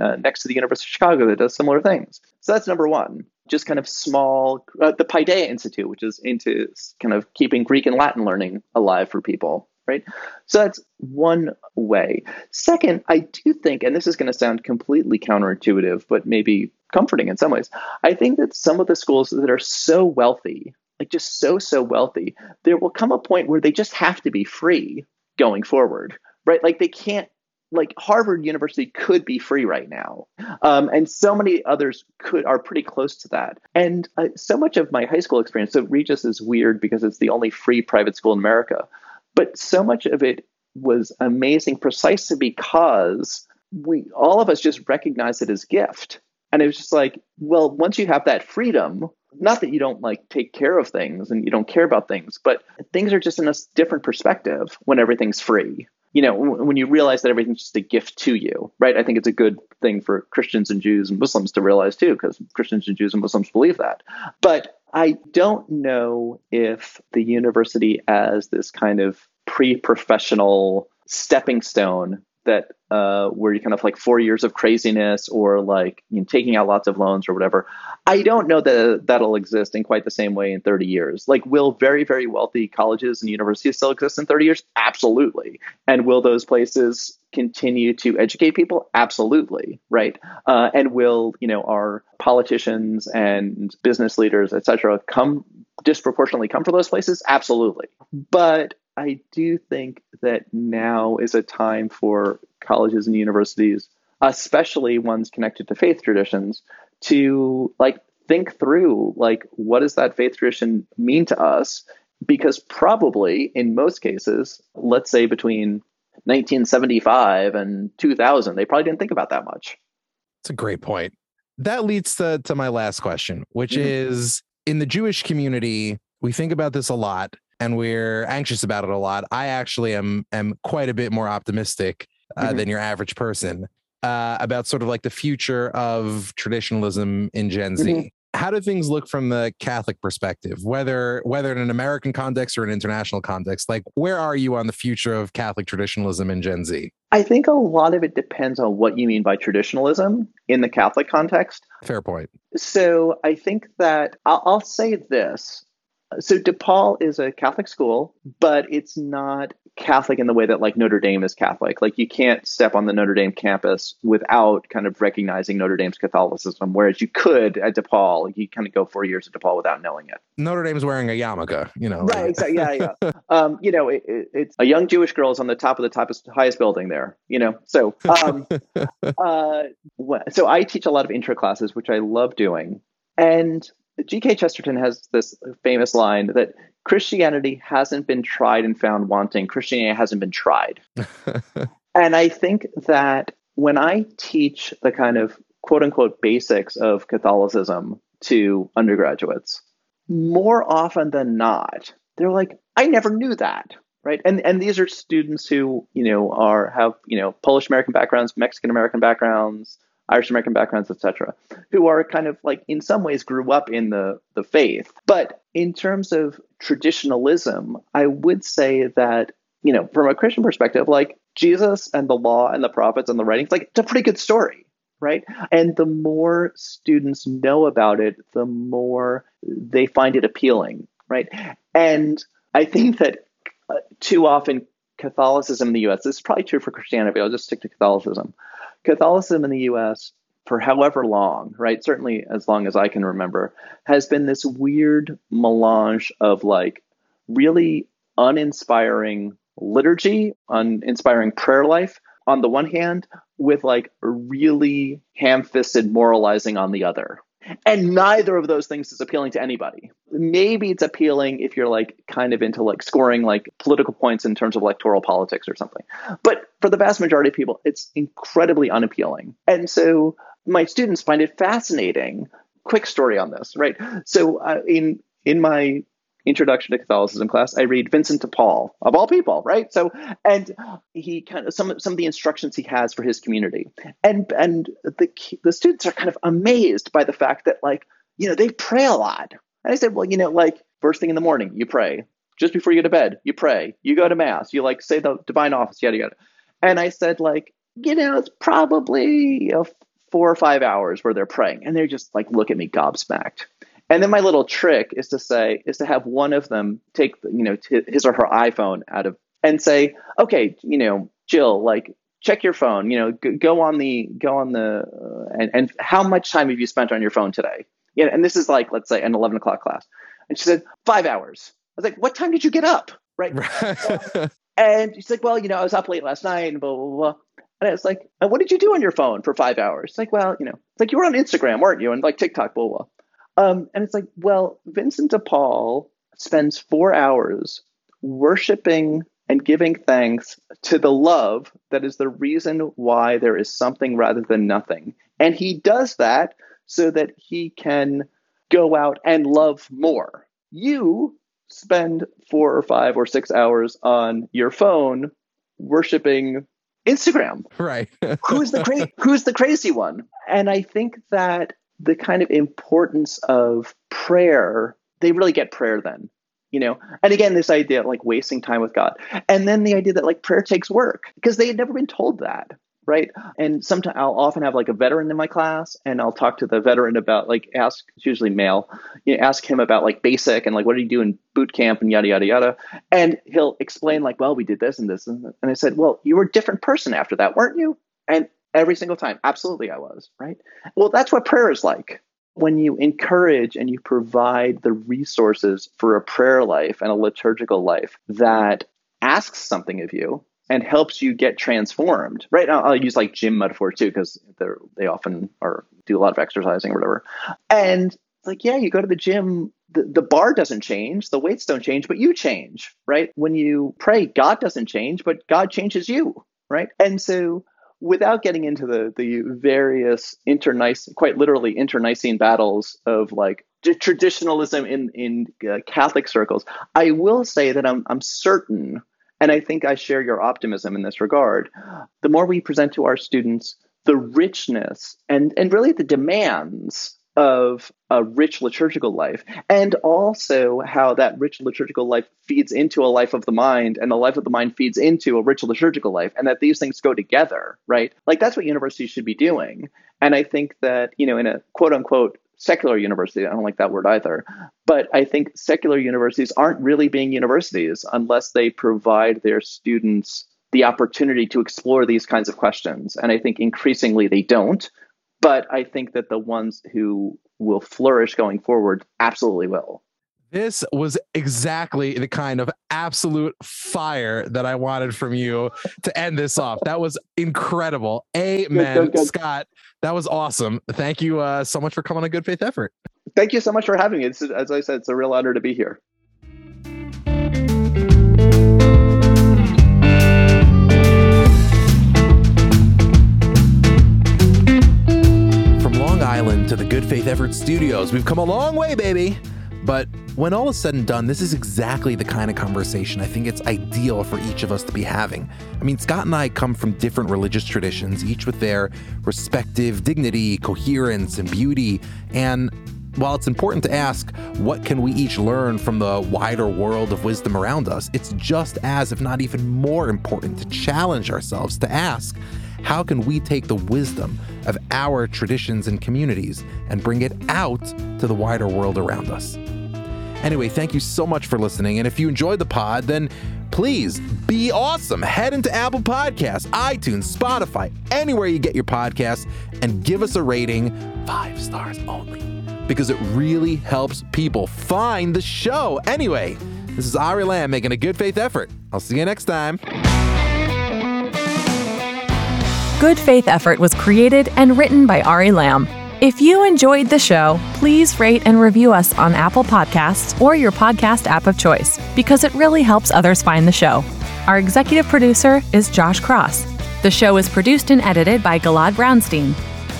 S3: uh, next to the University of Chicago that does similar things. So that's number one. Just kind of small, uh, the Paideia Institute, which is into kind of keeping Greek and Latin learning alive for people right? So that's one way. Second, I do think, and this is going to sound completely counterintuitive, but maybe comforting in some ways, I think that some of the schools that are so wealthy, like just so, so wealthy, there will come a point where they just have to be free going forward, right? Like they can't like Harvard University could be free right now, um, and so many others could are pretty close to that. And uh, so much of my high school experience, so Regis is weird because it's the only free private school in America. But so much of it was amazing precisely because we all of us just recognize it as gift. And it was just like, well, once you have that freedom, not that you don't like take care of things and you don't care about things, but things are just in a different perspective when everything's free. You know, when you realize that everything's just a gift to you, right? I think it's a good thing for Christians and Jews and Muslims to realize too, because Christians and Jews and Muslims believe that. But I don't know if the university as this kind of pre-professional stepping stone that uh, where you kind of like four years of craziness or like you know, taking out lots of loans or whatever. I don't know that that'll exist in quite the same way in 30 years. Like, will very, very wealthy colleges and universities still exist in 30 years? Absolutely. And will those places continue to educate people? Absolutely. Right. Uh, and will, you know, our politicians and business leaders, et cetera, come disproportionately come from those places? Absolutely. But I do think that now is a time for colleges and universities, especially ones connected to faith traditions, to like think through like what does that faith tradition mean to us? Because probably in most cases, let's say between 1975 and 2000, they probably didn't think about that much.
S2: It's a great point. That leads to, to my last question, which mm-hmm. is in the Jewish community, we think about this a lot and we're anxious about it a lot. I actually am am quite a bit more optimistic uh, mm-hmm. than your average person uh, about sort of like the future of traditionalism in Gen Z. Mm-hmm how do things look from the Catholic perspective, whether whether in an American context or an international context? Like, where are you on the future of Catholic traditionalism in Gen Z?
S3: I think a lot of it depends on what you mean by traditionalism in the Catholic context.
S2: Fair point.
S3: So I think that I'll, I'll say this so DePaul is a Catholic school, but it's not Catholic in the way that like Notre Dame is Catholic. Like you can't step on the Notre Dame campus without kind of recognizing Notre Dame's Catholicism, whereas you could at DePaul. You kind of go four years at DePaul without knowing it.
S2: Notre Dame's wearing a yarmulke, you know.
S3: Right. Exactly. Yeah. Yeah. um, you know, it, it, it's a young Jewish girl is on the top of the top highest building there. You know. So, um, uh, so I teach a lot of intro classes, which I love doing, and G.K. Chesterton has this famous line that Christianity hasn't been tried and found wanting. Christianity hasn't been tried. and I think that when I teach the kind of quote unquote basics of Catholicism to undergraduates, more often than not, they're like, I never knew that. Right. And and these are students who, you know, are have, you know, Polish American backgrounds, Mexican American backgrounds, Irish American backgrounds, etc., who are kind of like in some ways grew up in the the faith. But in terms of traditionalism, I would say that you know from a Christian perspective, like Jesus and the law and the prophets and the writings, like it's a pretty good story, right? And the more students know about it, the more they find it appealing, right? And I think that uh, too often Catholicism in the U.S. This is probably true for Christianity. I'll just stick to Catholicism Catholicism in the US for however long, right? Certainly as long as I can remember, has been this weird melange of like really uninspiring liturgy, uninspiring prayer life on the one hand, with like really ham fisted moralizing on the other, and neither of those things is appealing to anybody. Maybe it's appealing if you're like kind of into like scoring like political points in terms of electoral politics or something. But for the vast majority of people, it's incredibly unappealing. And so my students find it fascinating. Quick story on this, right? So uh, in in my introduction to Catholicism class, I read Vincent de Paul, of all people, right? So, and he kind of some some of the instructions he has for his community, and and the the students are kind of amazed by the fact that like you know they pray a lot. And I said, well, you know, like first thing in the morning, you pray. Just before you go to bed, you pray. You go to mass. You like say the divine office, yada yada. And I said, like, you know, it's probably you know, four or five hours where they're praying, and they're just like look at me gobsmacked. And then my little trick is to say is to have one of them take you know his or her iPhone out of and say, okay, you know, Jill, like check your phone. You know, go on the go on the uh, and and how much time have you spent on your phone today? Yeah, and this is like let's say an eleven o'clock class, and she said five hours. I was like, what time did you get up? Right. and she's like, well, you know, I was up late last night and blah blah blah. And it's like, what did you do on your phone for five hours? It's like, well, you know, it's like you were on Instagram, weren't you? And like TikTok, blah blah. Um, and it's like, well, Vincent de Paul spends four hours worshiping and giving thanks to the love that is the reason why there is something rather than nothing. And he does that so that he can go out and love more. You spend four or five or six hours on your phone worshiping Instagram.
S2: Right.
S3: who's the cra- who's the crazy one? And I think that the kind of importance of prayer, they really get prayer then. You know, and again, this idea of like wasting time with God. And then the idea that like prayer takes work because they had never been told that right? And sometimes I'll often have like a veteran in my class, and I'll talk to the veteran about like ask it's usually male, you know, ask him about like basic and like what did he do in boot camp and yada yada yada, and he'll explain like, well, we did this and this, and, and I said, well, you were a different person after that, weren't you? And every single time. Absolutely, I was, right? Well, that's what prayer is like. When you encourage and you provide the resources for a prayer life and a liturgical life that asks something of you and helps you get transformed, right? I'll, I'll use like gym metaphor too, because they often are do a lot of exercising or whatever. And like, yeah, you go to the gym the, the bar doesn't change, the weights don't change, but you change, right? When you pray, God doesn't change, but God changes you, right? And so without getting into the the various internice quite literally internecine battles of like traditionalism in in uh, Catholic circles, I will say that I'm I'm certain, and I think I share your optimism in this regard. The more we present to our students the richness and and really the demands of a rich liturgical life and also how that rich liturgical life feeds into a life of the mind and the life of the mind feeds into a rich liturgical life and that these things go together right? Like that's what universities should be doing. And i think that you know in a quote unquote secular university i don't like that word either but i think secular universities aren't really being universities unless they provide their students the opportunity to explore these kinds of questions. And i think increasingly they don't but I think that the ones who will flourish going forward absolutely will.
S2: This was exactly the kind of absolute fire that I wanted from you to end this off. That was incredible. Amen. Good, good, good. Scott, that was awesome. Thank you uh, so much for coming on Good Faith Effort.
S3: Thank you so much for having me. It's, as I said, it's a real honor to be here.
S2: To the Good Faith Effort Studios. We've come a long way, baby. But when all is said and done, this is exactly the kind of conversation I think it's ideal for each of us to be having. I mean, Scott and I come from different religious traditions, each with their respective dignity, coherence, and beauty. And while it's important to ask, what can we each learn from the wider world of wisdom around us? It's just as, if not even more important, to challenge ourselves to ask, how can we take the wisdom of our traditions and communities and bring it out to the wider world around us? Anyway, thank you so much for listening. And if you enjoyed the pod, then please be awesome. Head into Apple Podcasts, iTunes, Spotify, anywhere you get your podcasts, and give us a rating five stars only because it really helps people find the show. Anyway, this is Ari Lamb making a good faith effort. I'll see you next time.
S1: Good Faith Effort was created and written by Ari Lamb. If you enjoyed the show, please rate and review us on Apple Podcasts or your podcast app of choice because it really helps others find the show. Our executive producer is Josh Cross. The show is produced and edited by Galad Brownstein.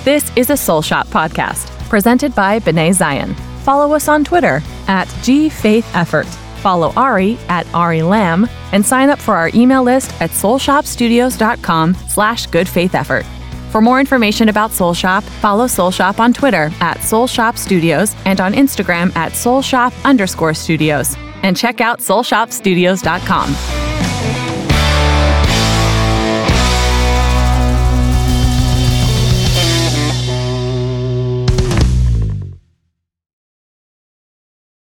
S1: This is a Soul Shop podcast presented by B'nai Zion. Follow us on Twitter at GFaithEffort follow Ari at Ari Lamb, and sign up for our email list at soulshopstudios.com slash goodfaitheffort. For more information about Soul Shop, follow Soul Shop on Twitter at Soul Shop Studios and on Instagram at Soul Shop underscore studios. And check out soulshopstudios.com.